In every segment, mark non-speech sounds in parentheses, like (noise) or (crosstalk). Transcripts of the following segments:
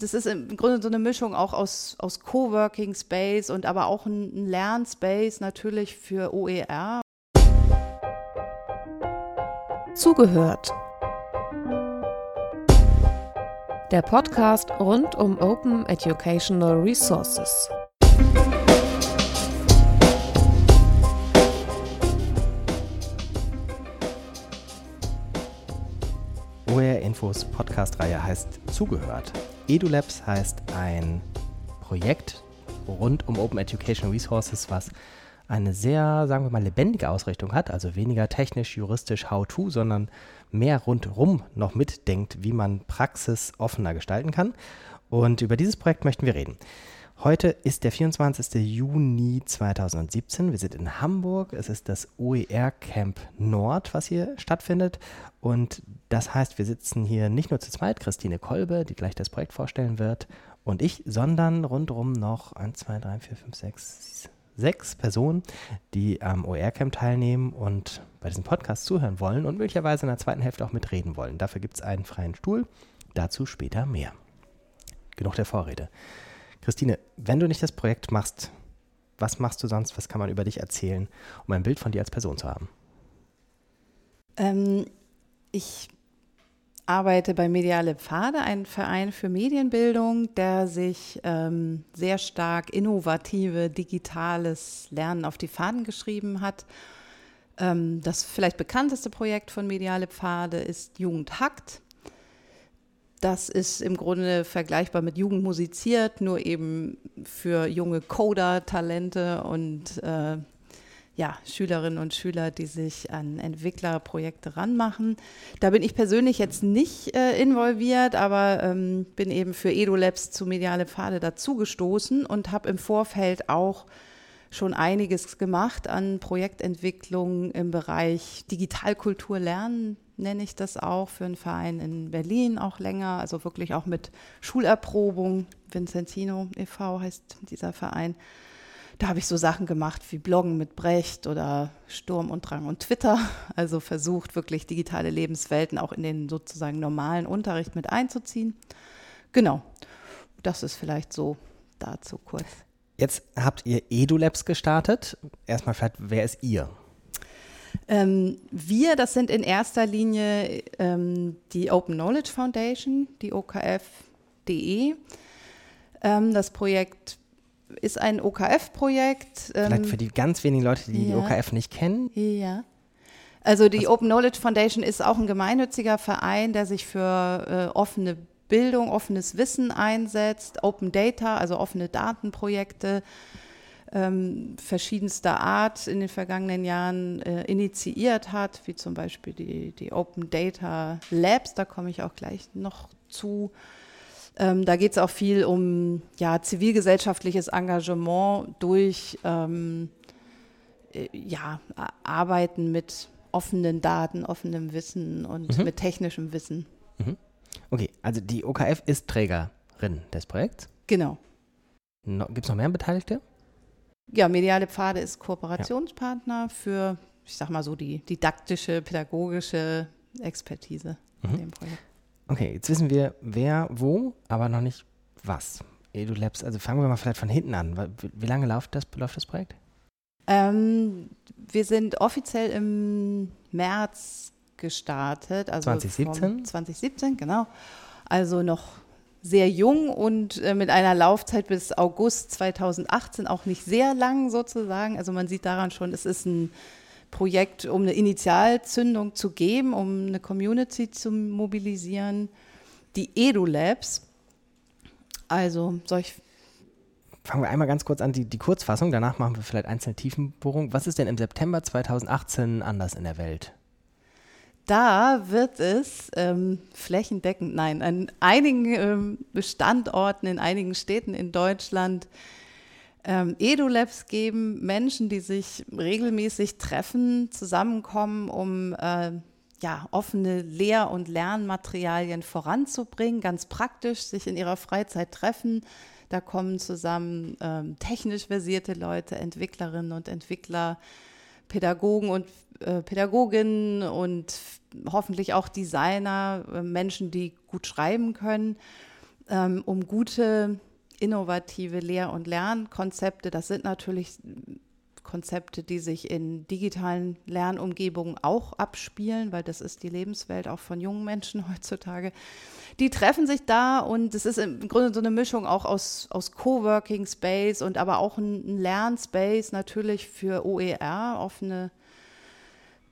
das ist im Grunde so eine Mischung auch aus, aus Coworking Space und aber auch ein, ein Lernspace natürlich für OER. Zugehört. Der Podcast rund um Open Educational Resources. OER Infos Podcast-Reihe heißt Zugehört. EduLabs heißt ein Projekt rund um Open Educational Resources, was eine sehr, sagen wir mal, lebendige Ausrichtung hat, also weniger technisch, juristisch, how-to, sondern mehr rundherum noch mitdenkt, wie man Praxis offener gestalten kann. Und über dieses Projekt möchten wir reden. Heute ist der 24. Juni 2017. Wir sind in Hamburg. Es ist das OER Camp Nord, was hier stattfindet. Und das heißt, wir sitzen hier nicht nur zu zweit, Christine Kolbe, die gleich das Projekt vorstellen wird, und ich, sondern rundherum noch 1, 2, 3, 4, 5, 6, sechs Personen, die am OER Camp teilnehmen und bei diesem Podcast zuhören wollen und möglicherweise in der zweiten Hälfte auch mitreden wollen. Dafür gibt es einen freien Stuhl. Dazu später mehr. Genug der Vorrede. Christine, wenn du nicht das Projekt machst, was machst du sonst? Was kann man über dich erzählen, um ein Bild von dir als Person zu haben? Ähm, ich arbeite bei Mediale Pfade, ein Verein für Medienbildung, der sich ähm, sehr stark innovative digitales Lernen auf die Fahnen geschrieben hat. Ähm, das vielleicht bekannteste Projekt von Mediale Pfade ist Jugendhackt. Das ist im Grunde vergleichbar mit Jugend musiziert, nur eben für junge Coder-Talente und äh, ja, Schülerinnen und Schüler, die sich an Entwicklerprojekte ranmachen. Da bin ich persönlich jetzt nicht äh, involviert, aber ähm, bin eben für EduLabs zu Mediale Pfade dazugestoßen und habe im Vorfeld auch schon einiges gemacht an Projektentwicklung im Bereich Digitalkultur lernen, nenne ich das auch für einen Verein in Berlin auch länger, also wirklich auch mit Schulerprobung. Vincentino e.V. heißt dieser Verein. Da habe ich so Sachen gemacht wie Bloggen mit Brecht oder Sturm und Drang und Twitter. Also versucht wirklich digitale Lebenswelten auch in den sozusagen normalen Unterricht mit einzuziehen. Genau, das ist vielleicht so dazu kurz. Jetzt habt ihr EduLabs gestartet. Erstmal vielleicht, wer ist ihr? Ähm, wir, das sind in erster Linie ähm, die Open Knowledge Foundation, die OKF.de. Ähm, das Projekt ist ein OKF-Projekt. Vielleicht ähm, für die ganz wenigen Leute, die ja. die OKF nicht kennen. Ja. Also die Was? Open Knowledge Foundation ist auch ein gemeinnütziger Verein, der sich für äh, offene Bildung, offenes Wissen einsetzt, Open Data, also offene Datenprojekte ähm, verschiedenster Art in den vergangenen Jahren äh, initiiert hat, wie zum Beispiel die, die Open Data Labs, da komme ich auch gleich noch zu. Ähm, da geht es auch viel um ja, zivilgesellschaftliches Engagement durch ähm, äh, ja, Arbeiten mit offenen Daten, offenem Wissen und mhm. mit technischem Wissen. Mhm. Okay, also die OKF ist Trägerin des Projekts. Genau. No, Gibt es noch mehr Beteiligte? Ja, Mediale Pfade ist Kooperationspartner ja. für, ich sag mal so, die didaktische, pädagogische Expertise mhm. in dem Projekt. Okay, jetzt wissen wir, wer wo, aber noch nicht was. EduLabs, also fangen wir mal vielleicht von hinten an. Wie lange läuft das, läuft das Projekt? Ähm, wir sind offiziell im März gestartet. Also 2017? 2017, genau. Also noch sehr jung und äh, mit einer Laufzeit bis August 2018 auch nicht sehr lang sozusagen. Also man sieht daran schon, es ist ein Projekt, um eine Initialzündung zu geben, um eine Community zu mobilisieren. Die EduLabs, also solch Fangen wir einmal ganz kurz an, die, die Kurzfassung, danach machen wir vielleicht einzelne Tiefenbohrungen. Was ist denn im September 2018 anders in der Welt? Da wird es ähm, flächendeckend, nein, an einigen ähm, Standorten, in einigen Städten in Deutschland ähm, EduLabs geben, Menschen, die sich regelmäßig treffen, zusammenkommen, um äh, ja, offene Lehr- und Lernmaterialien voranzubringen, ganz praktisch, sich in ihrer Freizeit treffen. Da kommen zusammen ähm, technisch versierte Leute, Entwicklerinnen und Entwickler, Pädagogen und äh, Pädagoginnen und hoffentlich auch Designer, äh, Menschen, die gut schreiben können. ähm, um gute, innovative Lehr- und Lernkonzepte. Das sind natürlich Konzepte, die sich in digitalen Lernumgebungen auch abspielen, weil das ist die Lebenswelt auch von jungen Menschen (laughs) heutzutage. Die treffen sich da und es ist im Grunde so eine Mischung auch aus, aus Coworking Space und aber auch ein, Lernspace natürlich für OER, offene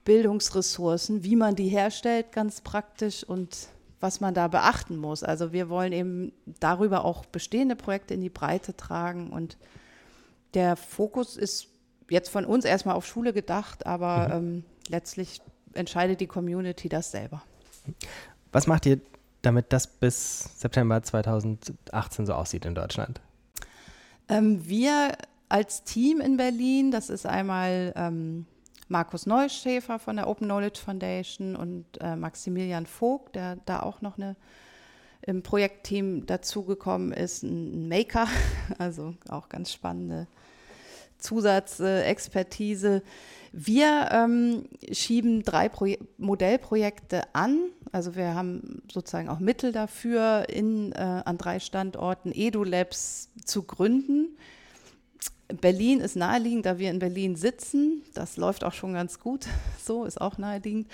Bildungsressourcen, wie man die herstellt, ganz praktisch und was man da beachten muss. Also wir wollen eben darüber auch bestehende Projekte in die Breite tragen und der Fokus ist jetzt von uns erstmal auf Schule gedacht, aber mhm. ähm, letztlich entscheidet die Community das selber. Was macht ihr, damit das bis September 2018 so aussieht in Deutschland? Ähm, wir als Team in Berlin, das ist einmal ähm, Markus Neuschäfer von der Open Knowledge Foundation und äh, Maximilian Vogt, der da auch noch eine im Projektteam dazugekommen ist, ein Maker, (laughs) also auch ganz spannende Zusatzexpertise. Wir ähm, schieben drei Pro Modellprojekte an. Also wir haben sozusagen auch Mittel dafür, in, äh, an drei Standorten EduLabs zu gründen. Berlin ist naheliegend, da wir in Berlin sitzen. Das läuft auch schon ganz gut. (laughs) So ist auch naheliegend.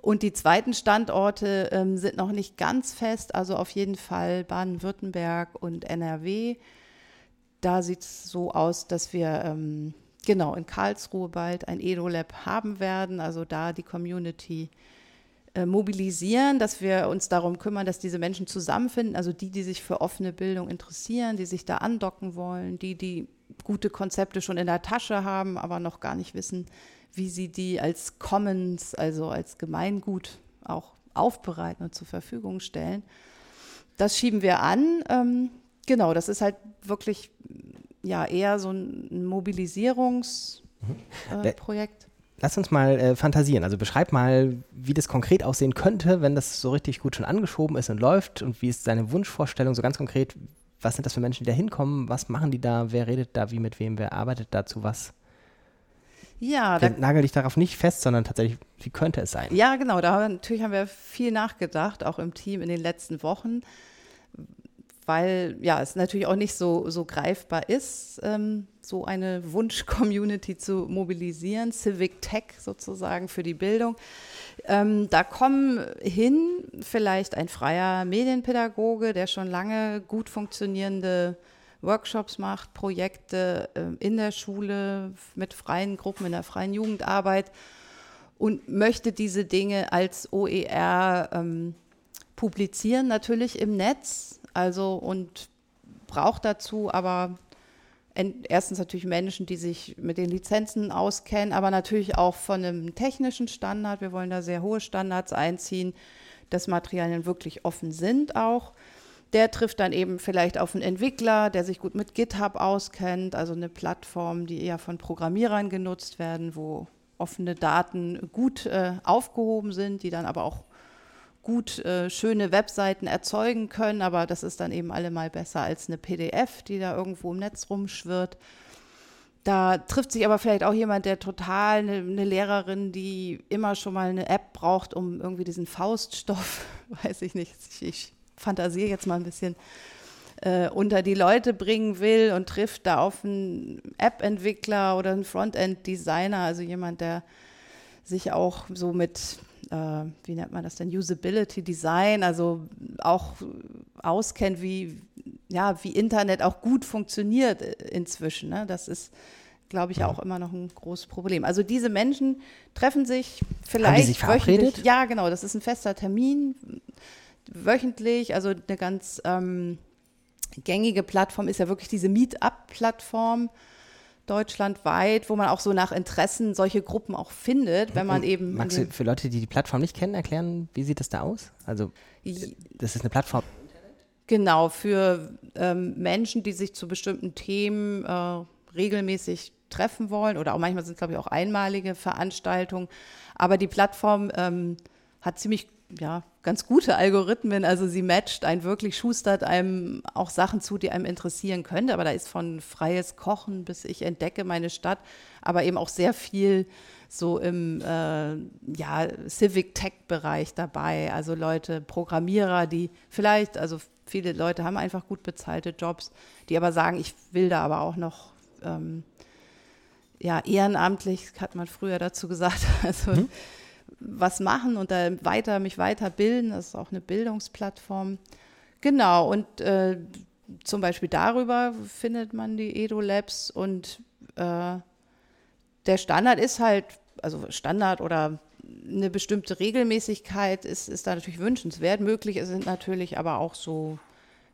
Und die zweiten Standorte ähm, sind noch nicht ganz fest, also auf jeden Fall Baden-Württemberg und NRW da sieht es so aus, dass wir ähm, genau in Karlsruhe bald ein EdoLab haben werden, also da die Community äh, mobilisieren, dass wir uns darum kümmern, dass diese Menschen zusammenfinden, also die, die sich für offene Bildung interessieren, die sich da andocken wollen, die, die gute Konzepte schon in der Tasche haben, aber noch gar nicht wissen, wie sie die als Commons, also als Gemeingut auch aufbereiten und zur Verfügung stellen. Das schieben wir an. Ähm, Genau, das ist halt wirklich ja eher so ein Mobilisierungsprojekt. Äh, Lass uns mal äh, fantasieren. Also beschreib mal, wie das konkret aussehen könnte, wenn das so richtig gut schon angeschoben ist und läuft und wie ist deine Wunschvorstellung so ganz konkret? Was sind das für Menschen, die da hinkommen? Was machen die da? Wer redet da wie mit wem? Wer arbeitet dazu was? Ja, da, nagel dich darauf nicht fest, sondern tatsächlich, wie könnte es sein? Ja, genau. Da natürlich haben wir viel nachgedacht, auch im Team in den letzten Wochen weil ja es natürlich auch nicht so, so greifbar ist, ähm, so eine Wunsch-Community zu mobilisieren, Civic Tech sozusagen für die Bildung. Ähm, da kommen hin vielleicht ein freier Medienpädagoge, der schon lange gut funktionierende Workshops macht, Projekte äh, in der Schule mit freien Gruppen, in der freien Jugendarbeit und möchte diese Dinge als OER ähm, publizieren, natürlich im Netz, also und braucht dazu aber erstens natürlich Menschen, die sich mit den Lizenzen auskennen, aber natürlich auch von einem technischen Standard. Wir wollen da sehr hohe Standards einziehen, dass Materialien wirklich offen sind auch. Der trifft dann eben vielleicht auf einen Entwickler, der sich gut mit GitHub auskennt, also eine Plattform, die eher von Programmierern genutzt werden, wo offene Daten gut äh, aufgehoben sind, die dann aber auch gut äh, schöne Webseiten erzeugen können, aber das ist dann eben allemal besser als eine PDF, die da irgendwo im Netz rumschwirrt. Da trifft sich aber vielleicht auch jemand, der total eine, eine, Lehrerin, die immer schon mal eine App braucht, um irgendwie diesen Fauststoff, (laughs) weiß ich nicht, ich, ich fantasiere jetzt mal ein bisschen, äh, unter die Leute bringen will und trifft da auf einen App-Entwickler oder einen Frontend-Designer, also jemand, der sich auch so mit äh, wie nennt man das denn, Usability Design, also auch auskennt, wie, ja, wie Internet auch gut funktioniert inzwischen. Ne? Das ist, glaube ich, auch immer noch ein großes Problem. Also diese Menschen treffen sich vielleicht Haben die sich verabredet? Ja, genau, das ist ein fester Termin, wöchentlich, also eine ganz ähm, gängige Plattform ist ja wirklich diese Meetup-Plattform deutschlandweit, wo man auch so nach Interessen solche Gruppen auch findet, wenn man eben. Magst du für Leute, die die Plattform nicht kennen, erklären, wie sieht das da aus? Also, das ist eine Plattform. Genau, für ähm, Menschen, die sich zu bestimmten Themen äh, regelmäßig treffen wollen oder auch manchmal sind es, glaube ich, auch einmalige Veranstaltungen. Aber die Plattform ähm, hat ziemlich ja, ganz gute Algorithmen. Also sie matcht einen wirklich, schustert einem auch Sachen zu, die einem interessieren könnte. Aber da ist von freies Kochen bis ich entdecke meine Stadt, aber eben auch sehr viel so im äh, ja, Civic Tech Bereich dabei. Also Leute, Programmierer, die vielleicht, also viele Leute haben einfach gut bezahlte Jobs, die aber sagen, ich will da aber auch noch ähm, ja, ehrenamtlich, hat man früher dazu gesagt, (laughs) also mhm. Was machen und da weiter, mich weiterbilden. Das ist auch eine Bildungsplattform. Genau, und äh, zum Beispiel darüber findet man die Edo Labs und äh, der Standard ist halt, also Standard oder eine bestimmte Regelmäßigkeit ist, ist da natürlich wünschenswert. Möglich sind natürlich aber auch so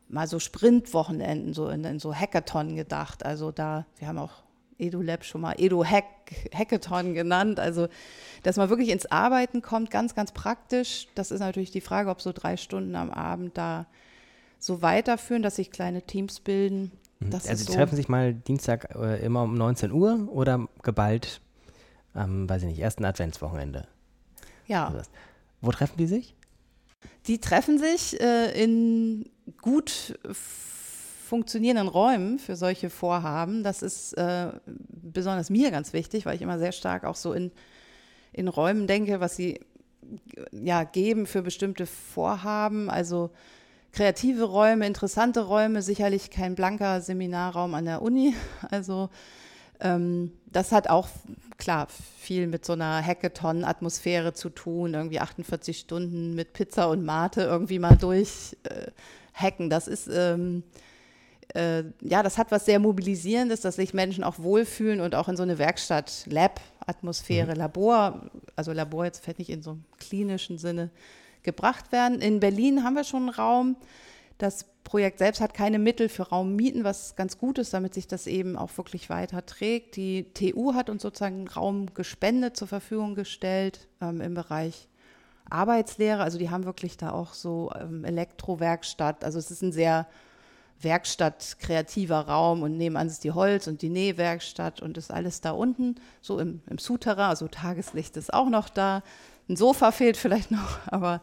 mal so Sprintwochenenden, so in, in so Hackathon gedacht. Also da, wir haben auch EduLab schon mal EduHack, Hackathon genannt. Also, dass man wirklich ins Arbeiten kommt, ganz, ganz praktisch. Das ist natürlich die Frage, ob so drei Stunden am Abend da so weiterführen, dass sich kleine Teams bilden. Mhm. Das also, die so treffen sich mal Dienstag äh, immer um 19 Uhr oder geballt am, weiß ich nicht, ersten Adventswochenende. Ja. Also, wo treffen die sich? Die treffen sich äh, in gut funktionierenden Räumen für solche Vorhaben. Das ist äh, besonders mir ganz wichtig, weil ich immer sehr stark auch so in, in Räumen denke, was sie ja, geben für bestimmte Vorhaben. Also kreative Räume, interessante Räume, sicherlich kein blanker Seminarraum an der Uni. (laughs) Also ähm, das hat auch klar viel mit so einer Hackathon-Atmosphäre zu tun, irgendwie 48 Stunden mit Pizza und Mate irgendwie mal durch. Äh. Das ist ähm, äh, ja, das hat was sehr Mobilisierendes, dass sich Menschen auch wohlfühlen und auch in so eine Werkstatt, Lab-Atmosphäre, mhm. Labor, also Labor jetzt vielleicht nicht in so einem klinischen Sinne gebracht werden. In Berlin haben wir schon einen Raum. Das Projekt selbst hat keine Mittel für Raummieten, was ganz gut ist, damit sich das eben auch wirklich weiter trägt. Die TU hat uns sozusagen Raum gespendet, zur Verfügung gestellt ähm, im Bereich Arbeitslehre. Also die haben wirklich da auch so ähm, Elektrowerkstatt. Also es ist ein sehr Werkstatt kreativer Raum und nebenan ist die Holz- und die Nähwerkstatt und ist alles da unten, so im, im Souterrain, also Tageslicht ist auch noch da. Ein Sofa fehlt vielleicht noch, (laughs) aber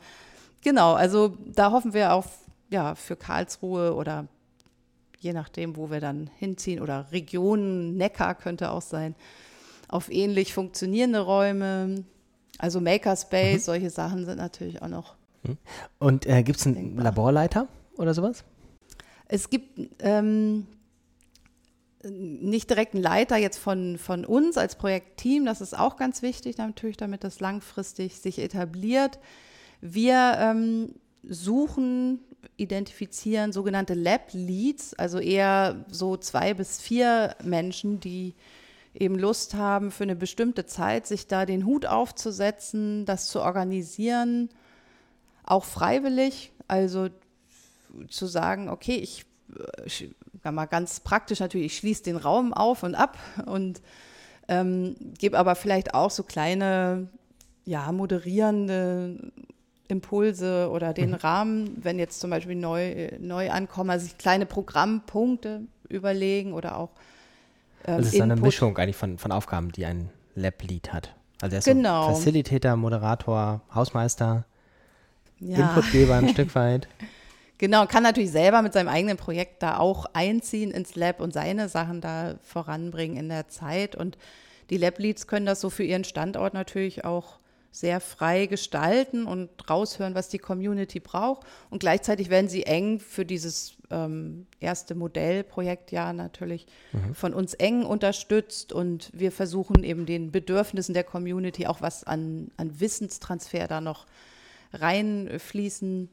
genau, also da hoffen wir auf, ja, für Karlsruhe oder je nachdem, wo wir dann hinziehen oder Regionen, Neckar könnte auch sein, auf ähnlich funktionierende Räume. Also Makerspace, mhm. solche Sachen sind natürlich auch noch. Und äh, gibt es einen. Laborleiter oder sowas? Es gibt ähm, nicht direkt einen Leiter jetzt von, von uns als Projektteam, das ist auch ganz wichtig natürlich, damit das langfristig sich etabliert. Wir ähm, suchen, identifizieren sogenannte Lab-Leads, also eher so zwei bis vier Menschen, die eben Lust haben, für eine bestimmte Zeit sich da den Hut aufzusetzen, das zu organisieren, auch freiwillig. Also zu sagen, okay, ich, ich mal ganz praktisch natürlich, ich schließe den Raum auf und ab und ähm, gebe aber vielleicht auch so kleine, ja, moderierende Impulse oder den mhm. Rahmen, wenn jetzt zum Beispiel neu, neu ankommen, also sich kleine Programmpunkte überlegen oder auch. Ähm, also es ist Input. eine Mischung eigentlich von, von Aufgaben, die ein Lab-Lead hat. Also er ist genau. so Facilitator, Moderator, Hausmeister, ja. Inputgeber ein Stück weit. (laughs) Genau, kann natürlich selber mit seinem eigenen Projekt da auch einziehen ins Lab und seine Sachen da voranbringen in der Zeit. Und die Lab-Leads können das so für ihren Standort natürlich auch sehr frei gestalten und raushören, was die Community braucht. Und gleichzeitig werden sie eng für dieses ähm, erste Modellprojekt ja natürlich mhm. von uns eng unterstützt. Und wir versuchen eben den Bedürfnissen der Community auch was an, an Wissenstransfer da noch reinfließen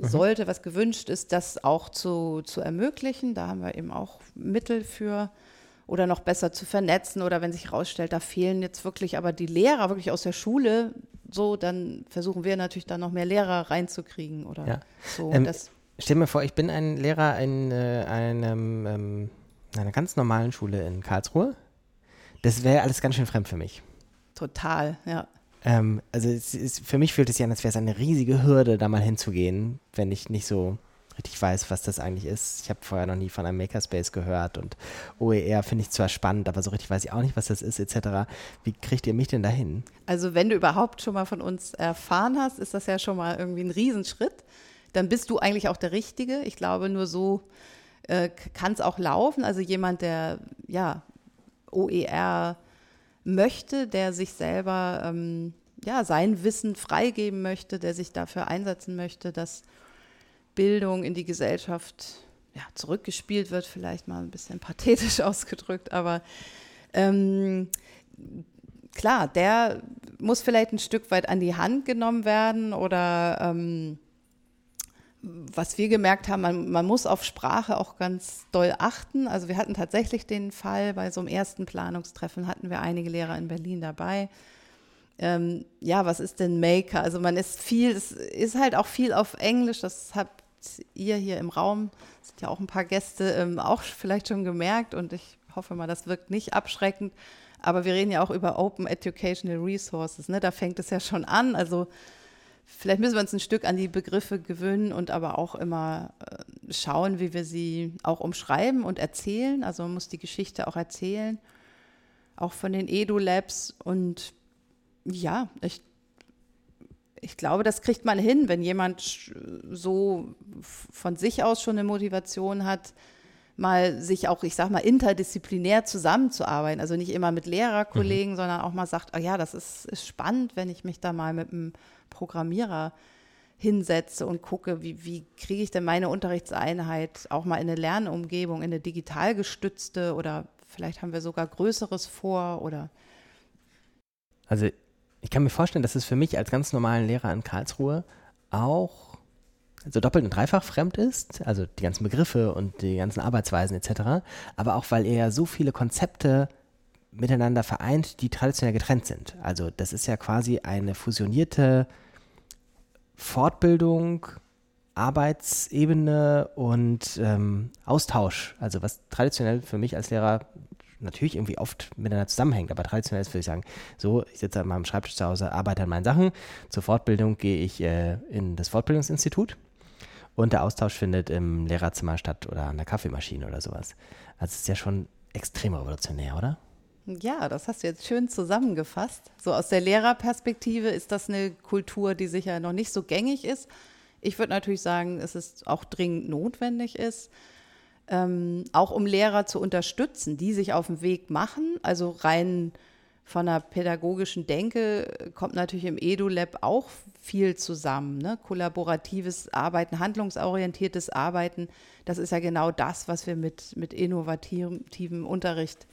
Mhm. sollte, was gewünscht ist, das auch zu, zu ermöglichen. Da haben wir eben auch Mittel für oder noch besser zu vernetzen oder wenn sich herausstellt, da fehlen jetzt wirklich aber die Lehrer wirklich aus der Schule, so, dann versuchen wir natürlich da noch mehr Lehrer reinzukriegen oder ja. so. Ähm, stell mir vor, ich bin ein Lehrer in äh, einem, ähm, einer ganz normalen Schule in Karlsruhe. Das wäre alles ganz schön fremd für mich. Total, ja. Ähm, also ist, für mich fühlt es sich an, als wäre es eine riesige Hürde, da mal hinzugehen, wenn ich nicht so richtig weiß, was das eigentlich ist. Ich habe vorher noch nie von einem Makerspace gehört und OER finde ich zwar spannend, aber so richtig weiß ich auch nicht, was das ist, etc. Wie kriegt ihr mich denn dahin? Also wenn du überhaupt schon mal von uns erfahren hast, ist das ja schon mal irgendwie ein Riesenschritt. Dann bist du eigentlich auch der Richtige. Ich glaube, nur so äh, kann es auch laufen. Also jemand, der ja OER möchte, der sich selber ähm, ja, sein Wissen freigeben möchte, der sich dafür einsetzen möchte, dass Bildung in die Gesellschaft ja, zurückgespielt wird, vielleicht mal ein bisschen (laughs) pathetisch ausgedrückt, aber ähm, klar, der muss vielleicht ein Stück weit an die Hand genommen werden oder ähm, was wir gemerkt haben, man, man, muss auf Sprache auch ganz doll achten. Also wir hatten tatsächlich den Fall, bei so einem ersten Planungstreffen hatten wir einige Lehrer in Berlin dabei. Ähm, ja, was ist denn Maker? Also man ist viel, es ist halt auch viel auf Englisch, das habt ihr hier im Raum, sind ja auch ein paar Gäste, ähm, auch vielleicht schon gemerkt und ich hoffe mal, das wirkt nicht abschreckend. Aber wir reden ja auch über Open Educational Resources, ne? da fängt es ja schon an. Also vielleicht müssen wir uns ein Stück an die Begriffe gewöhnen und aber auch immer äh, schauen, wie wir sie auch umschreiben und erzählen. Also man muss die Geschichte auch erzählen, auch von den Edu-Labs. Und ja, ich, ich glaube, das kriegt man hin, wenn jemand so von sich aus schon eine Motivation hat, mal sich auch, ich sag mal, interdisziplinär zusammenzuarbeiten. Also nicht immer mit Lehrerkollegen, mhm. sondern auch mal sagt, oh ja, das ist, ist spannend, wenn ich mich da mal mit einem Programmierer hinsetze und gucke, wie, wie kriege ich denn meine Unterrichtseinheit auch mal in eine Lernumgebung, in eine digital gestützte oder vielleicht haben wir sogar Größeres vor oder. Also ich kann mir vorstellen, dass es für mich als ganz normalen Lehrer in Karlsruhe auch so doppelt und dreifach fremd ist, also die ganzen Begriffe und die ganzen Arbeitsweisen etc., aber auch weil er so viele Konzepte miteinander vereint, die traditionell getrennt sind. Also das ist ja quasi eine fusionierte Fortbildung, Arbeitsebene und ähm, Austausch. Also was traditionell für mich als Lehrer natürlich irgendwie oft miteinander zusammenhängt, aber traditionell ist, würde ich sagen, so, ich sitze an meinem Schreibtisch zu Hause, arbeite an meinen Sachen. Zur Fortbildung gehe ich äh, in das Fortbildungsinstitut und der Austausch findet im Lehrerzimmer statt oder an der Kaffeemaschine oder sowas. Also es ist ja schon extrem revolutionär, oder? Ja, das hast du jetzt schön zusammengefasst. So aus der Lehrerperspektive ist das eine Kultur, die sicher noch nicht so gängig ist. Ich würde natürlich sagen, dass es auch dringend notwendig ist, ähm, auch um Lehrer zu unterstützen, die sich auf den Weg machen. Also rein von der pädagogischen Denke kommt natürlich im EduLab auch viel zusammen. Ne? Kollaboratives Arbeiten, handlungsorientiertes Arbeiten, das ist ja genau das, was wir mit, mit innovativem Unterricht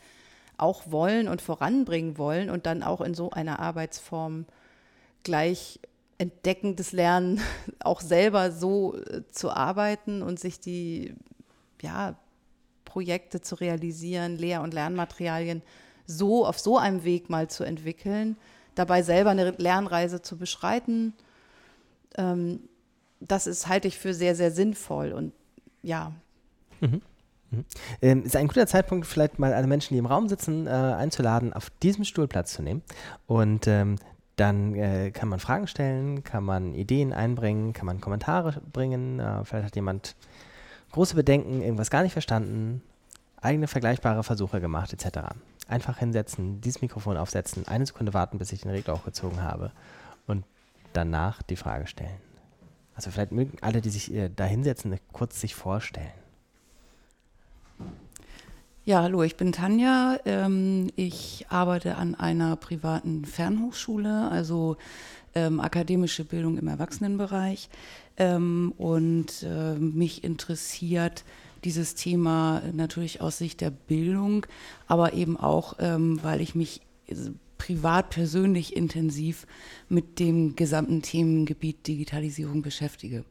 auch wollen und voranbringen wollen und dann auch in so einer Arbeitsform gleich entdeckendes Lernen (laughs) auch selber so äh, zu arbeiten und sich die ja, Projekte zu realisieren, Lehr- und Lernmaterialien so auf so einem Weg mal zu entwickeln, dabei selber eine Lernreise zu beschreiten, ähm, das ist, halte ich für sehr, sehr sinnvoll und ja. Mhm. Mhm. Ähm, ist ein guter Zeitpunkt, vielleicht mal alle Menschen, die im Raum sitzen, äh, einzuladen, auf diesem Stuhl Platz zu nehmen. Und ähm, dann äh, kann man Fragen stellen, kann man Ideen einbringen, kann man Kommentare bringen. Äh, vielleicht hat jemand große Bedenken, irgendwas gar nicht verstanden, eigene vergleichbare Versuche gemacht, etc. Einfach hinsetzen, dieses Mikrofon aufsetzen, eine Sekunde warten, bis ich den Regler hochgezogen habe und danach die Frage stellen. Also vielleicht mögen alle, die sich äh, da hinsetzen, kurz sich vorstellen. Ja, hallo, ich bin Tanja. Ähm, ich arbeite an einer privaten Fernhochschule, also ähm, akademische Bildung im Erwachsenenbereich. Ähm, und mich interessiert dieses Thema natürlich aus Sicht der Bildung, aber eben auch, weil ich mich privat, persönlich intensiv mit dem gesamten Themengebiet Digitalisierung beschäftige.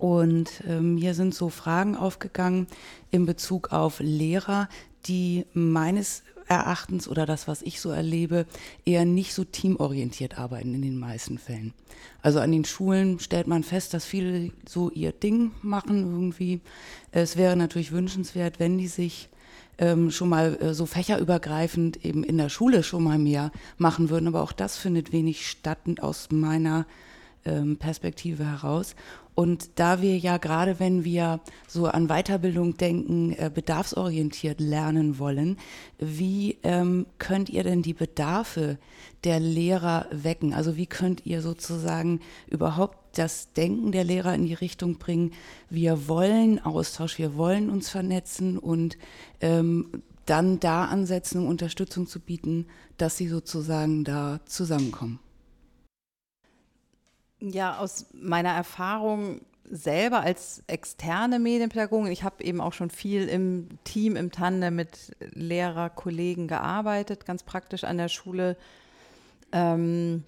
Und ähm, hier sind so Fragen aufgegangen in Bezug auf Lehrer, die meines Erachtens oder das, was ich so erlebe, eher nicht so teamorientiert arbeiten in den meisten Fällen. Also an den Schulen stellt man fest, dass viele so ihr Ding machen irgendwie. Es wäre natürlich wünschenswert, wenn die sich ähm, schon mal äh, so fächerübergreifend eben in der Schule schon mal mehr machen würden. Aber auch das findet wenig statt aus meiner ähm, Perspektive heraus. Und da wir ja gerade, wenn wir so an Weiterbildung denken, äh, bedarfsorientiert lernen wollen, wie ähm, könnt ihr denn die Bedarfe der Lehrer wecken? Also wie könnt ihr sozusagen überhaupt das Denken der Lehrer in die Richtung bringen, wir wollen Austausch, wir wollen uns vernetzen und ähm, dann da ansetzen, um Unterstützung zu bieten, dass sie sozusagen da zusammenkommen? Ja, aus meiner Erfahrung selber als externe Medienpädagogin, ich habe eben auch schon viel im Team, im Tandem mit Lehrerkollegen gearbeitet, ganz praktisch an der Schule. Ähm,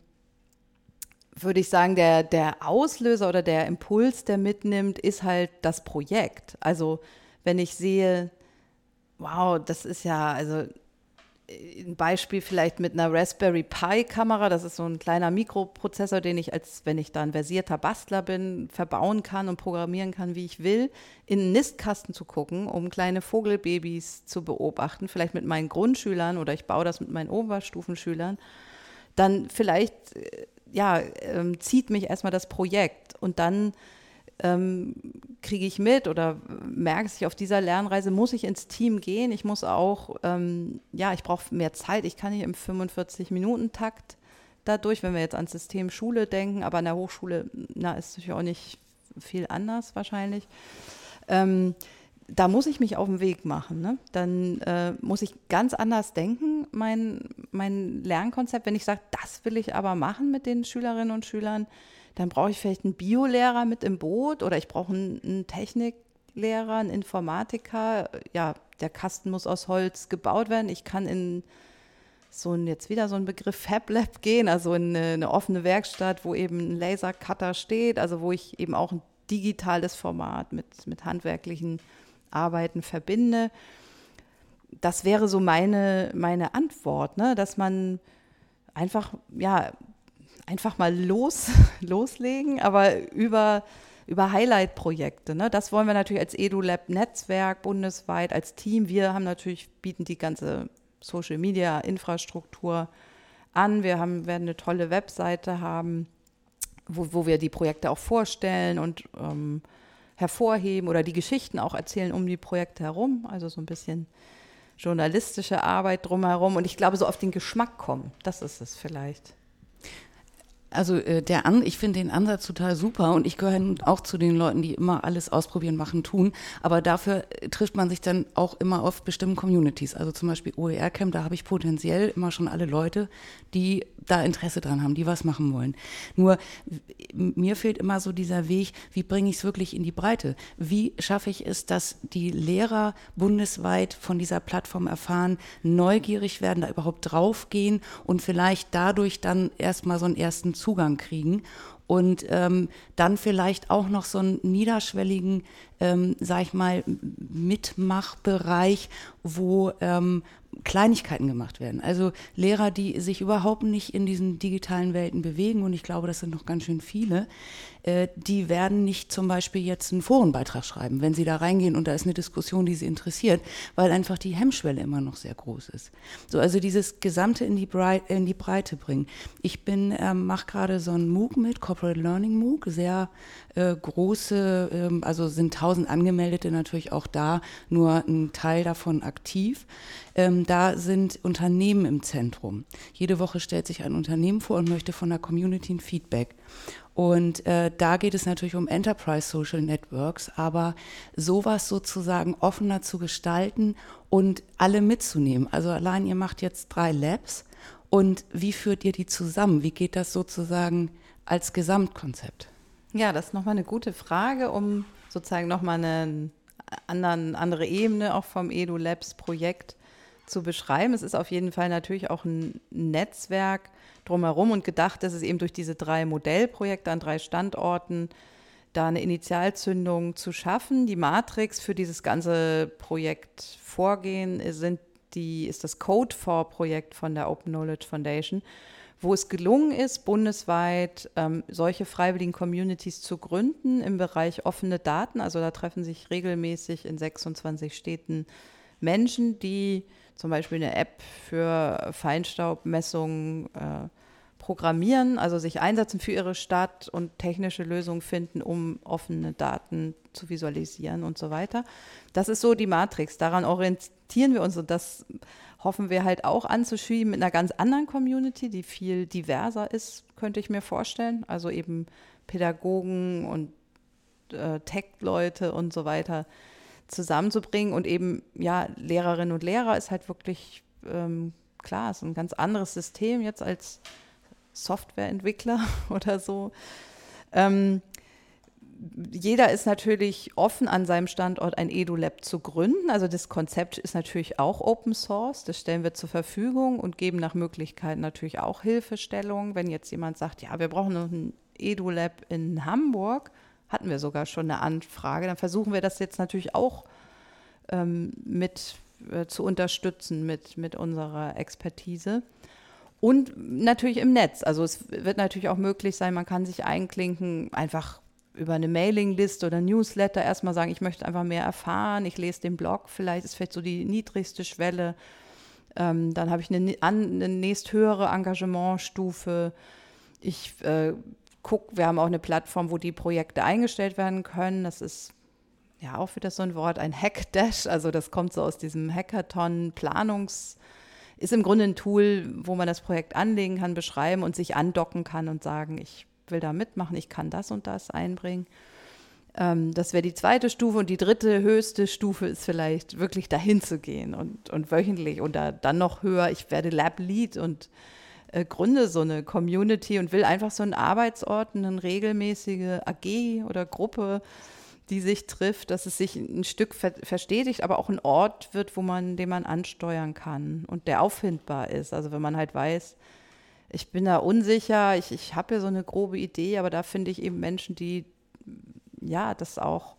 würde ich sagen, der, der Auslöser oder der Impuls, der mitnimmt, ist halt das Projekt. Also wenn ich sehe, wow, das ist ja, also ein Beispiel vielleicht mit einer Raspberry Pi Kamera. Das ist so ein kleiner Mikroprozessor, den ich als, wenn ich da ein versierter Bastler bin, verbauen kann und programmieren kann, wie ich will, in einen Nistkasten zu gucken, um kleine Vogelbabys zu beobachten, vielleicht mit meinen Grundschülern oder ich baue das mit meinen Oberstufenschülern. Dann vielleicht, äh, ja, ähm, zieht mich erstmal das Projekt und dann ähm, kriege ich mit oder merke ich, auf dieser Lernreise muss ich ins Team gehen. Ich muss auch, ähm, ja, ich brauche mehr Zeit. Ich kann nicht im 45-Minuten-Takt dadurch, wenn wir jetzt ans System Schule denken, aber an der Hochschule, na, ist natürlich auch nicht viel anders wahrscheinlich. Ähm, da muss ich mich auf den Weg machen. Ne? Dann äh, muss ich ganz anders denken, mein, mein Lernkonzept. Wenn ich sage, das will ich aber machen mit den Schülerinnen und Schülern, dann brauche ich vielleicht einen Biolehrer mit im Boot oder ich brauche einen, Techniklehrer, einen Informatiker. Ja, der Kasten muss aus Holz gebaut werden. Ich kann in so ein, jetzt wieder so ein Begriff Fab Lab gehen, also in eine, eine offene Werkstatt, wo eben ein Lasercutter steht, also wo ich eben auch ein digitales Format mit, mit handwerklichen Arbeiten verbinde. Das wäre so meine, meine Antwort, ne? dass man einfach, ja, einfach mal los, (laughs) loslegen, aber über, über Highlight-Projekte. Ne? Das wollen wir natürlich als EduLab-Netzwerk bundesweit, als Team. Wir haben natürlich, bieten die ganze Social-Media-Infrastruktur an. Wir haben, werden eine tolle Webseite haben, wo, wo wir die Projekte auch vorstellen und ähm, hervorheben oder die Geschichten auch erzählen um die Projekte herum. Also so ein bisschen journalistische Arbeit drumherum. Und ich glaube, so auf den Geschmack kommen, das ist es vielleicht. Also äh, der An ich finde den Ansatz total super und ich gehöre auch zu den Leuten, die immer alles ausprobieren, machen, tun. Aber dafür äh, trifft man sich dann auch immer auf bestimmten Communities. Also zum Beispiel OER Camp, da habe ich potenziell immer schon alle Leute, die da Interesse dran haben, die was machen wollen. Nur mir fehlt immer so dieser Weg, wie bringe ich es wirklich in die Breite? Wie schaffe ich es, dass die Lehrer bundesweit von dieser Plattform erfahren, neugierig werden, da überhaupt draufgehen und vielleicht dadurch dann erstmal so einen ersten Zugang kriegen. Und ähm, dann vielleicht auch noch so einen niederschwelligen, ähm, sag ich mal, Mitmachbereich, wo ähm, Kleinigkeiten gemacht werden. Also Lehrer, die sich überhaupt nicht in diesen digitalen Welten bewegen, und ich glaube, das sind noch ganz schön viele, äh, die werden nicht zum Beispiel jetzt einen Forenbeitrag schreiben, wenn sie da reingehen und da ist eine Diskussion, die sie interessiert, weil einfach die Hemmschwelle immer noch sehr groß ist. So, also dieses Gesamte in die, Breite, in die Breite bringen. Ich bin, ähm, mache gerade so einen MOOC mit, Corporate Learning MOOC, sehr äh, große, ähm, also sind tausend Angemeldete natürlich auch da, nur ein Teil davon aktiv. Ähm, da sind Unternehmen im Zentrum. Jede Woche stellt sich ein Unternehmen vor und möchte von der Community ein Feedback. Und äh, da geht es natürlich um Enterprise Social Networks, aber sowas sozusagen offener zu gestalten und alle mitzunehmen. Also allein ihr macht jetzt drei Labs und wie führt ihr die zusammen? Wie geht das sozusagen als Gesamtkonzept? Ja, das ist nochmal eine gute Frage, um sozusagen nochmal eine anderen, andere Ebene auch vom Edu Labs Projekt zu beschreiben. Es ist auf jeden Fall natürlich auch ein Netzwerk drumherum und gedacht, dass es eben durch diese drei Modellprojekte an drei Standorten da eine Initialzündung zu schaffen. Die Matrix für dieses ganze Projekt Vorgehen sind die, ist das Code for Projekt von der Open Knowledge Foundation, wo es gelungen ist, bundesweit ähm, solche freiwilligen Communities zu gründen im Bereich offene Daten. Also da treffen sich regelmäßig in 26 Städten Menschen, die zum Beispiel eine App für Feinstaubmessungen äh, programmieren, also sich einsetzen für ihre Stadt und technische Lösungen finden, um offene Daten zu visualisieren und so weiter. Das ist so die Matrix. Daran orientieren wir uns und das hoffen wir halt auch anzuschieben mit einer ganz anderen Community, die viel diverser ist, könnte ich mir vorstellen. Also eben Pädagogen und äh, Tech-Leute und so weiter, zusammenzubringen und eben, ja, Lehrerinnen und Lehrer ist halt wirklich, ähm, klar, ist ein ganz anderes System jetzt als Softwareentwickler (laughs) oder so. Ähm, jeder ist natürlich offen, an seinem Standort ein EduLab zu gründen. Also das Konzept ist natürlich auch Open Source. Das stellen wir zur Verfügung und geben nach Möglichkeit natürlich auch Hilfestellung. Wenn jetzt jemand sagt, ja, wir brauchen ein EduLab in Hamburg, hatten wir sogar schon eine Anfrage, dann versuchen wir das jetzt natürlich auch ähm, mit äh, zu unterstützen mit, mit unserer Expertise. Und natürlich im Netz. Also es wird natürlich auch möglich sein, man kann sich einklinken, einfach über eine Mailingliste oder Newsletter erstmal sagen, ich möchte einfach mehr erfahren, ich lese den Blog, vielleicht ist vielleicht so die niedrigste Schwelle. Ähm, dann habe ich eine, eine nächsthöhere Engagementstufe. Ich äh, gucke, wir haben auch eine Plattform, wo die Projekte eingestellt werden können. Das ist ja auch wieder so ein Wort, ein Hackdash. Also das kommt so aus diesem Hackathon-Planungs- ist im Grunde ein Tool, wo man das Projekt anlegen kann, beschreiben und sich andocken kann und sagen, ich will da mitmachen, ich kann das und das einbringen. Ähm, das wäre die zweite Stufe und die dritte höchste Stufe ist vielleicht wirklich dahin zu gehen und, und wöchentlich oder dann noch höher, ich werde Lab Lead und äh, gründe so eine Community und will einfach so einen Arbeitsort, eine regelmäßige AG oder Gruppe, die sich trifft, dass es sich ein Stück ver verstetigt, aber auch ein Ort wird, wo man, den man ansteuern kann und der auffindbar ist. Also wenn man halt weiß, ich bin da unsicher, ich, ich habe ja so eine grobe Idee, aber da finde ich eben Menschen, die ja das auch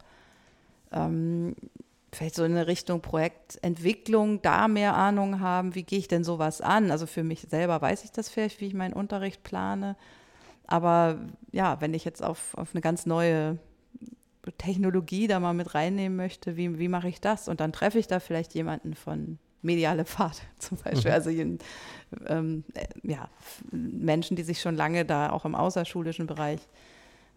ähm, vielleicht so in Richtung Projektentwicklung da mehr Ahnung haben, wie gehe ich denn sowas an? Also für mich selber weiß ich das vielleicht, wie ich meinen Unterricht plane. Aber ja, wenn ich jetzt auf, auf eine ganz neue Technologie da mal mit reinnehmen möchte, wie, wie mache ich das? Und dann treffe ich da vielleicht jemanden von mediale Pfad (laughs) zum Beispiel. Mhm. Also ähm, äh, ja, Menschen, die sich schon lange da auch im außerschulischen Bereich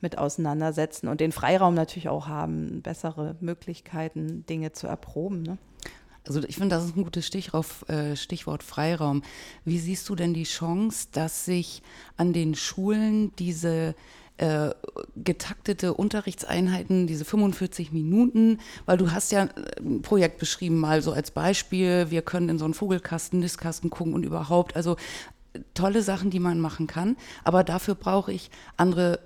mit auseinandersetzen und den Freiraum natürlich auch haben, bessere Möglichkeiten, Dinge zu erproben. Ne? Also ich finde, das ist ein gutes äh, Stichwort Freiraum. Wie siehst du denn die Chance, dass sich an den Schulen diese äh, getaktete Unterrichtseinheiten, diese 45 Minuten, weil du hast ja ein Projekt beschrieben, mal so als Beispiel, wir können in so einen Vogelkasten, Nistkasten gucken und überhaupt, also tolle Sachen, die man machen kann, aber dafür brauche ich andere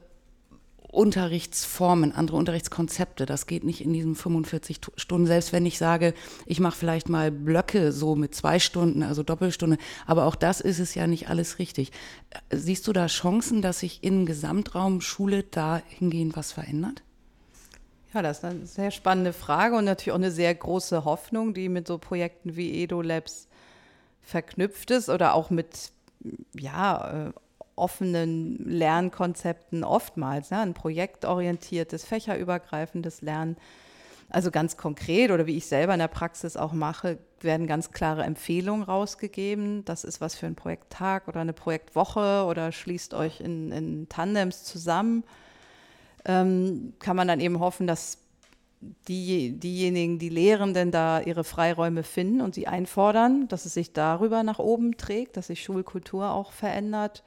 Unterrichtsformen, andere Unterrichtskonzepte. Das geht nicht in diesen 45 Stunden, selbst wenn ich sage, ich mache vielleicht mal Blöcke so mit zwei Stunden, also Doppelstunde. Aber auch das ist es ja nicht alles richtig. Siehst du da Chancen, dass sich im Gesamtraum Schule dahingehend was verändert? Ja, das ist eine sehr spannende Frage und natürlich auch eine sehr große Hoffnung, die mit so Projekten wie Edo Labs verknüpft ist oder auch mit ja, äh, offenen Lernkonzepten oftmals, ja, ein projektorientiertes, fächerübergreifendes Lernen. Also ganz konkret oder wie ich selber in der Praxis auch mache, werden ganz klare Empfehlungen rausgegeben. Das ist was für ein Projekttag oder eine Projektwoche oder schließt euch in, in Tandems zusammen. Ähm, kann man dann eben hoffen, dass die, diejenigen, die Lehrenden da ihre Freiräume finden und sie einfordern, dass es sich darüber nach oben trägt, dass sich Schulkultur auch verändert,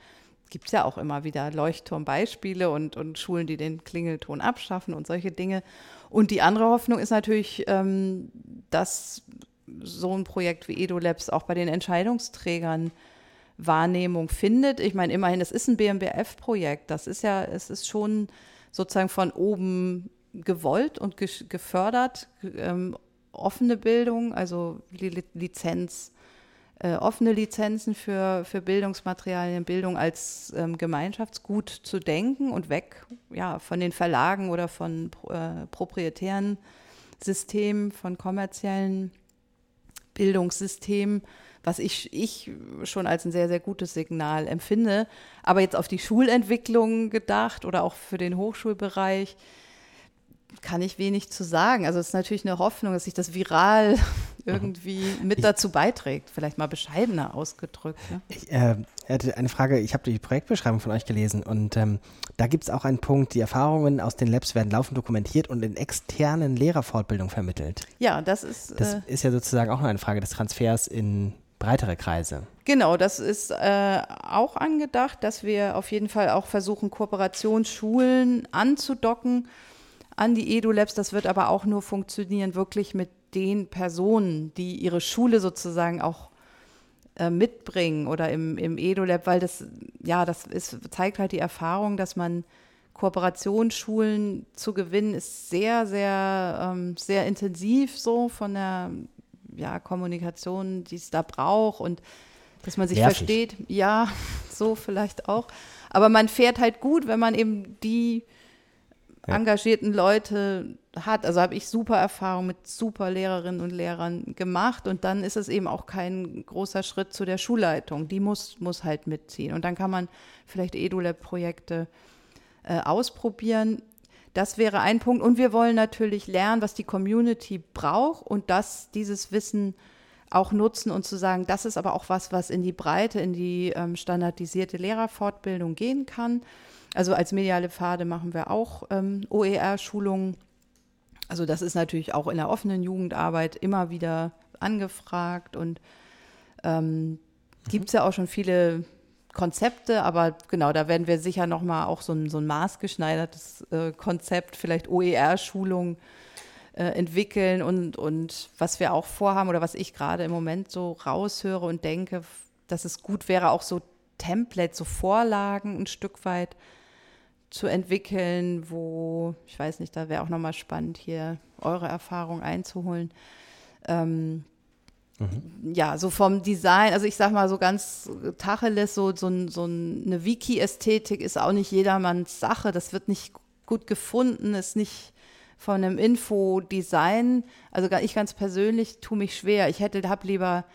gibt es ja auch immer wieder Leuchtturmbeispiele und, und Schulen, die den Klingelton abschaffen und solche Dinge. Und die andere Hoffnung ist natürlich, ähm, dass so ein Projekt wie EduLabs auch bei den Entscheidungsträgern Wahrnehmung findet. Ich meine, immerhin, es ist ein BMBF-Projekt. Das ist ja, es ist schon sozusagen von oben gewollt und gefördert. Ähm, offene Bildung, also Lizenz äh, offene Lizenzen für, für Bildungsmaterialien, Bildung als ähm, Gemeinschaftsgut zu denken und weg ja, von den Verlagen oder von äh, proprietären Systemen, von kommerziellen Bildungssystemen, was ich, ich schon als ein sehr, sehr gutes Signal empfinde. Aber jetzt auf die Schulentwicklung gedacht oder auch für den Hochschulbereich, kann ich wenig zu sagen. Also es ist natürlich eine Hoffnung, dass sich das viral irgendwie (laughs) mit ich, dazu beiträgt. Vielleicht mal bescheidener ausgedrückt. Ja? Ich äh, hatte eine Frage, ich habe die Projektbeschreibung von euch gelesen und ähm, da gibt es auch einen Punkt, die Erfahrungen aus den Labs werden laufend dokumentiert und in externen Lehrerfortbildung vermittelt. Ja, das ist. Das äh, ist ja sozusagen auch noch eine Frage des Transfers in breitere Kreise. Genau, das ist äh, auch angedacht, dass wir auf jeden Fall auch versuchen, Kooperationsschulen anzudocken an die EduLabs. Das wird aber auch nur funktionieren, wirklich mit den Personen, die ihre Schule sozusagen auch äh, mitbringen oder im, im EduLab, weil das, ja, das ist, zeigt halt die Erfahrung, dass man Kooperationsschulen zu gewinnen, ist sehr, sehr, ähm, sehr intensiv so von der ja, Kommunikation, die es da braucht und dass man sich Nervig. versteht. Ja, (laughs) so vielleicht auch. Aber man fährt halt gut, wenn man eben die ja. engagierten Leute hat. Also habe ich super Erfahrungen mit super Lehrerinnen und Lehrern gemacht und dann ist es eben auch kein großer Schritt zu der Schulleitung. Die muss, muss halt mitziehen und dann kann man vielleicht EduLab-Projekte äh, ausprobieren. Das wäre ein Punkt. Und wir wollen natürlich lernen, was die Community braucht und dass dieses Wissen auch nutzen und zu sagen, das ist aber auch was, was in die Breite, in die ähm, standardisierte Lehrerfortbildung gehen kann. Also als mediale Pfade machen wir auch ähm, OER-Schulungen. Also das ist natürlich auch in der offenen Jugendarbeit immer wieder angefragt und ähm, gibt es ja auch schon viele Konzepte, aber genau, da werden wir sicher nochmal auch so ein, so ein maßgeschneidertes äh, Konzept, vielleicht OER-Schulung äh, entwickeln und, und was wir auch vorhaben oder was ich gerade im Moment so raushöre und denke, dass es gut wäre, auch so Templates, so Vorlagen ein Stück weit zu entwickeln, wo, ich weiß nicht, da wäre auch nochmal spannend, hier eure Erfahrung einzuholen. Ähm, mhm. Ja, so vom Design, also ich sag mal so ganz tacheles, so, so, so eine Wiki-Ästhetik ist auch nicht jedermanns Sache. Das wird nicht gut gefunden, ist nicht von einem Infodesign. Also ich ganz persönlich tue mich schwer. Ich hätte, habe lieber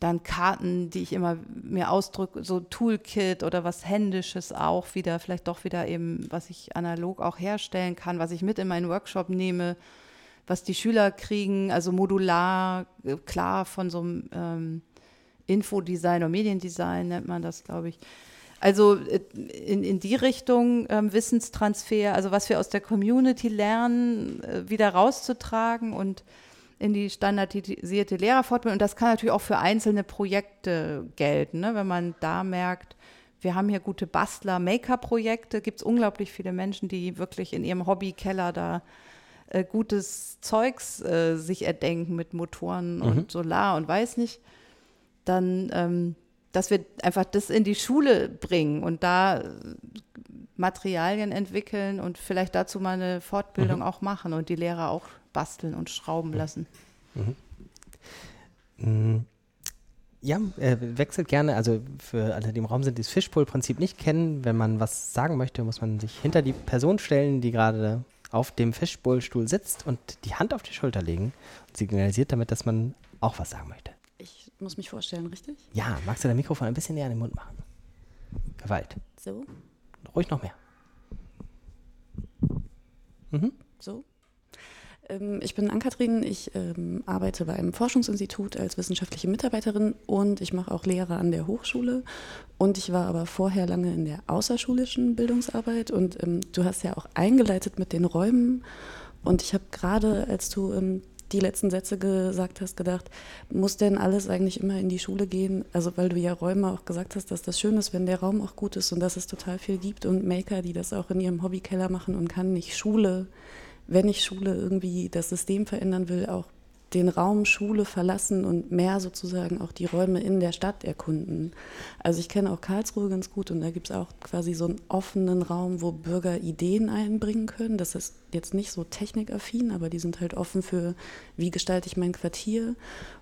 dann Karten, die ich immer mir ausdrücke, so Toolkit oder was Händisches auch wieder, vielleicht doch wieder eben, was ich analog auch herstellen kann, was ich mit in meinen Workshop nehme, was die Schüler kriegen, also modular, äh, klar von so einem ähm, Infodesign oder Mediendesign nennt man das, glaube ich. Also äh, in, in die Richtung ähm, Wissenstransfer, also was wir aus der Community lernen, äh, wieder rauszutragen und in die standardisierte Lehrerfortbildung. Und das kann natürlich auch für einzelne Projekte gelten. Ne? Wenn man da merkt, wir haben hier gute Bastler, Maker-Projekte, gibt es unglaublich viele Menschen, die wirklich in ihrem Hobbykeller da äh, gutes Zeugs äh, sich erdenken mit Motoren mhm. und Solar und weiß nicht. Dann, ähm, dass wir einfach das in die Schule bringen und da Materialien entwickeln und vielleicht dazu mal eine Fortbildung mhm. auch machen und die Lehrer auch basteln und schrauben mhm. lassen. Mhm. Mhm. Ja, äh, wechselt gerne. Also für alle, die im Raum sind, die das Fishbowl-Prinzip nicht kennen, wenn man was sagen möchte, muss man sich hinter die Person stellen, die gerade auf dem Fishbowl-Stuhl sitzt und die Hand auf die Schulter legen und signalisiert damit, dass man auch was sagen möchte. Ich muss mich vorstellen, richtig? Ja, magst du dein Mikrofon ein bisschen näher an den Mund machen? Gewalt. So? Ruhig noch mehr. Mhm. So? Ähm, ich bin Ann-Kathrin, ich ähm, arbeite bei einem Forschungsinstitut als wissenschaftliche Mitarbeiterin und ich mache auch Lehre an der Hochschule. Und ich war aber vorher lange in der außerschulischen Bildungsarbeit und ähm, du hast ja auch eingeleitet mit den Räumen. Und ich habe gerade, als du ähm, die letzten Sätze gesagt hast, gedacht, muss denn alles eigentlich immer in die Schule gehen? Also weil du ja Räume auch gesagt hast, dass das schön ist, wenn der Raum auch gut ist und dass es total viel gibt und Maker, die das auch in ihrem Hobbykeller machen und kann nicht Schule wenn ich Schule irgendwie das System verändern will, auch den Raum Schule verlassen und mehr sozusagen auch die Räume in der Stadt erkunden. Also ich kenne auch Karlsruhe ganz gut und da gibt es auch quasi so einen offenen Raum, wo Bürger Ideen einbringen können. Das ist jetzt nicht so technikaffin, aber die sind halt offen für, wie gestalte ich mein Quartier.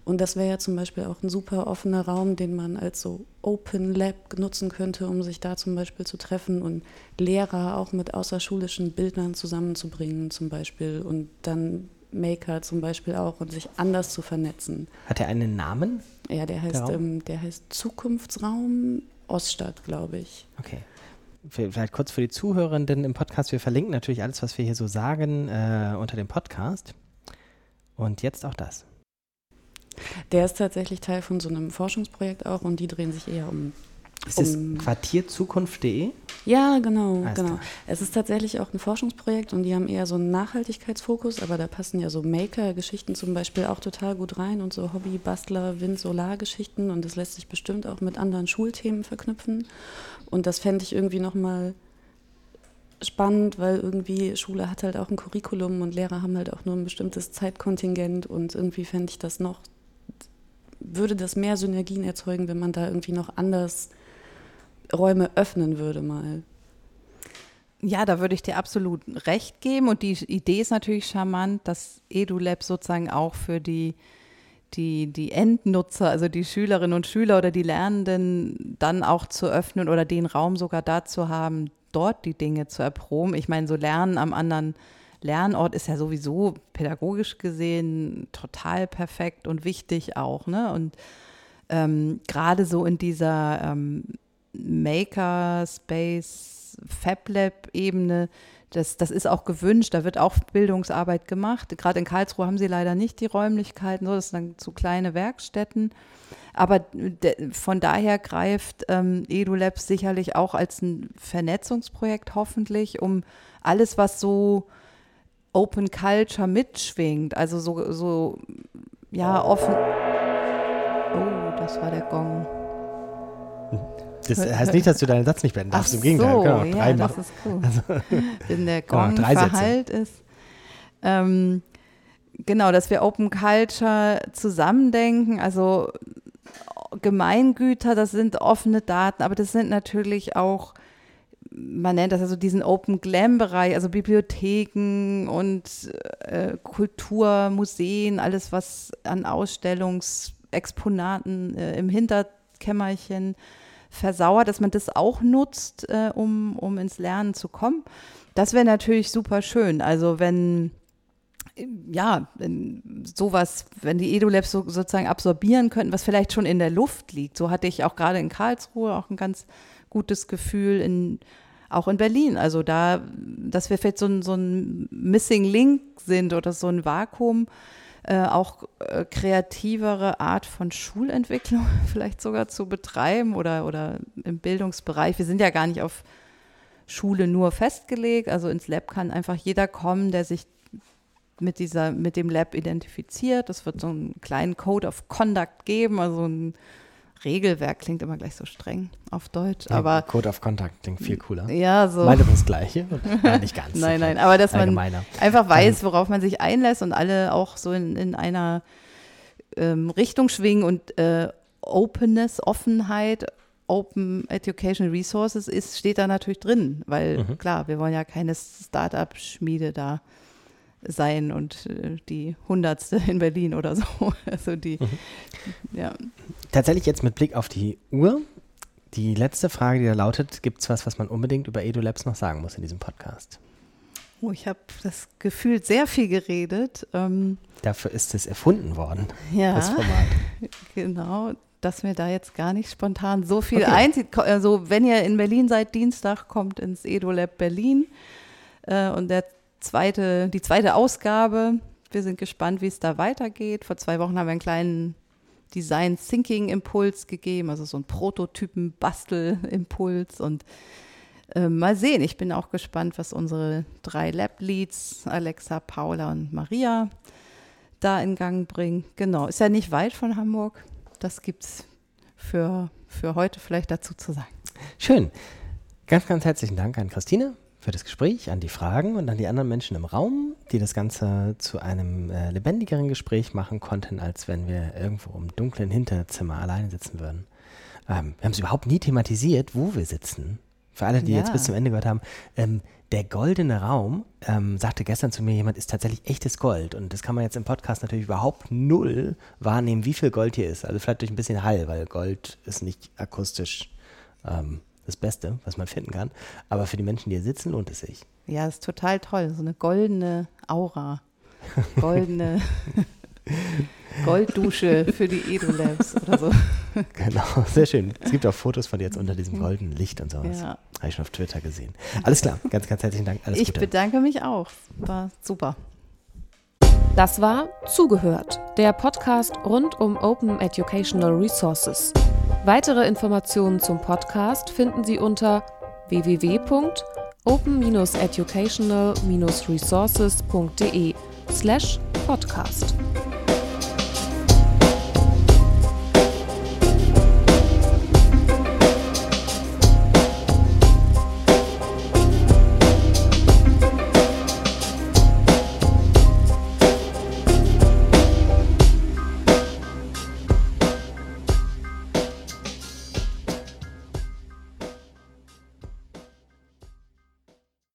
Und das wäre ja zum Beispiel auch ein super offener Raum, den man als so Open Lab nutzen könnte, um sich da zum Beispiel zu treffen und Lehrer auch mit außerschulischen Bildern zusammenzubringen zum Beispiel und dann Maker zum Beispiel auch und sich anders zu vernetzen. Hat er einen Namen? Ja, der heißt, der, ähm, der heißt Zukunftsraum Oststadt, glaube ich. Okay. Vielleicht kurz für die Zuhörenden im Podcast. Wir verlinken natürlich alles, was wir hier so sagen, äh, unter dem Podcast. Und jetzt auch das. Der ist tatsächlich Teil von so einem Forschungsprojekt auch und die drehen sich eher um ist es um, quartierzukunft.de? Ja, genau, Alles genau. Klar. Es ist tatsächlich auch ein Forschungsprojekt und die haben eher so einen Nachhaltigkeitsfokus, aber da passen ja so Maker-Geschichten zum Beispiel auch total gut rein und so Hobby, Bastler, Wind, Solar-Geschichten und das lässt sich bestimmt auch mit anderen Schulthemen verknüpfen. Und das fände ich irgendwie nochmal spannend, weil irgendwie Schule hat halt auch ein Curriculum und Lehrer haben halt auch nur ein bestimmtes Zeitkontingent und irgendwie fände ich das noch, würde das mehr Synergien erzeugen, wenn man da irgendwie noch anders Räume öffnen würde mal. Ja, da würde ich dir absolut recht geben. Und die Idee ist natürlich charmant, dass EduLab sozusagen auch für die, die, die Endnutzer, also die Schülerinnen und Schüler oder die Lernenden, dann auch zu öffnen oder den Raum sogar dazu haben, dort die Dinge zu erproben. Ich meine, so Lernen am anderen Lernort ist ja sowieso pädagogisch gesehen total perfekt und wichtig auch. Ne? Und ähm, gerade so in dieser ähm, Maker-Space, Fab-Lab-Ebene, das, das ist auch gewünscht, da wird auch Bildungsarbeit gemacht. Gerade in Karlsruhe haben sie leider nicht die Räumlichkeiten, so, das sind dann zu kleine Werkstätten. Aber de, von daher greift ähm, EduLabs sicherlich auch als ein Vernetzungsprojekt hoffentlich, um alles, was so Open Culture mitschwingt, also so, so ja, offen. Oh, das war der Gong. Das heißt nicht, dass du deinen Satz nicht beenden darfst, Ach im Gegenteil. So, (laughs) (laughs) auch drei ja, machen. das ist cool. Also, Wenn der Genau, Gong Sätze. verhallt ist. Ähm, genau, dass wir Open Culture zusammendenken, also Gemeingüter, das sind offene Daten, aber das sind natürlich auch, man nennt das also diesen Open Glam-Bereich, also Bibliotheken und äh, Kultur, Museen, alles, was an Ausstellungsexponaten äh, im Hinterkämmerchen versauert, dass man das auch nutzt, äh, um, um ins Lernen zu kommen. Das wäre natürlich super schön. Also wenn ja, wenn sowas, wenn die EduLabs so, sozusagen absorbieren könnten, was vielleicht schon in der Luft liegt. So hatte ich auch gerade in Karlsruhe auch ein ganz gutes Gefühl, in, auch in Berlin. Also da, dass wir vielleicht so ein, so ein Missing Link sind oder so ein Vakuum, äh, auch äh, kreativere Art von Schulentwicklung (laughs) vielleicht sogar zu betreiben oder, oder im Bildungsbereich. Wir sind ja gar nicht auf Schule nur festgelegt. Also ins Lab kann einfach jeder kommen, der sich mit dieser, mit dem Lab identifiziert. Es wird so einen kleinen Code of Conduct geben, also ein Regelwerk klingt immer gleich so streng auf Deutsch, ja, aber Code of Contact klingt viel cooler. ja, so. Meine das gleiche? (laughs) Nein, nicht ganz. Nein, nein, aber dass man einfach weiß, worauf man sich einlässt und alle auch so in, in einer ähm, Richtung schwingen und äh, Openness, Offenheit, Open Education Resources ist, steht da natürlich drin, weil Mhm. klar, wir wollen ja keine Start-up-Schmiede da sein und äh, die hundertste in Berlin oder so. (laughs) Also die, Mhm. ja. Tatsächlich jetzt mit Blick auf die Uhr. Die letzte Frage, die da lautet, gibt es was, was man unbedingt über EduLabs noch sagen muss in diesem Podcast? Oh, ich habe das Gefühl sehr viel geredet. Ähm, Dafür ist es erfunden worden, ja. das Format. Genau, dass mir da jetzt gar nicht spontan so viel Okay. einzieht. Also wenn ihr in Berlin seid, Dienstag kommt ins EduLab Berlin äh, und der zweite, die zweite Ausgabe. Wir sind gespannt, wie es da weitergeht. Vor zwei Wochen haben wir einen kleinen Design Thinking Impuls gegeben, also so einen Prototypen Bastel Impuls und äh, mal sehen. Ich bin auch gespannt, was unsere drei Lab Leads, Alexa, Paula und Maria, da in Gang bringen. Genau, ist ja nicht weit von Hamburg. Das gibt's für, für heute vielleicht dazu zu sagen. Schön. Ganz, ganz herzlichen Dank an Christine für das Gespräch, an die Fragen und an die anderen Menschen im Raum, die das Ganze zu einem äh, lebendigeren Gespräch machen konnten, als wenn wir irgendwo im dunklen Hinterzimmer alleine sitzen würden. Ähm, wir haben es überhaupt nie thematisiert, wo wir sitzen. Für alle, die Ja. jetzt bis zum Ende gehört haben, ähm, der goldene Raum, ähm, sagte gestern zu mir jemand, ist tatsächlich echtes Gold. Und das kann man jetzt im Podcast natürlich überhaupt null wahrnehmen, wie viel Gold hier ist. Also vielleicht durch ein bisschen Hall, weil Gold ist nicht akustisch ähm, das Beste, was man finden kann. Aber für die Menschen, die hier sitzen, lohnt es sich. Ja, ist total toll. So eine goldene Aura. Goldene (laughs) Golddusche für die EduLabs oder so. (laughs) Genau, sehr schön. Es gibt auch Fotos von dir jetzt unter diesem goldenen Licht und sowas. Ja. Habe ich schon auf Twitter gesehen. Alles klar, ganz, ganz herzlichen Dank. Alles Ich Gute. bedanke mich auch. War super. Das war Zugehört, der Podcast rund um Open Educational Resources. Weitere Informationen zum Podcast finden Sie unter www.open-educational-resources.de slash podcast.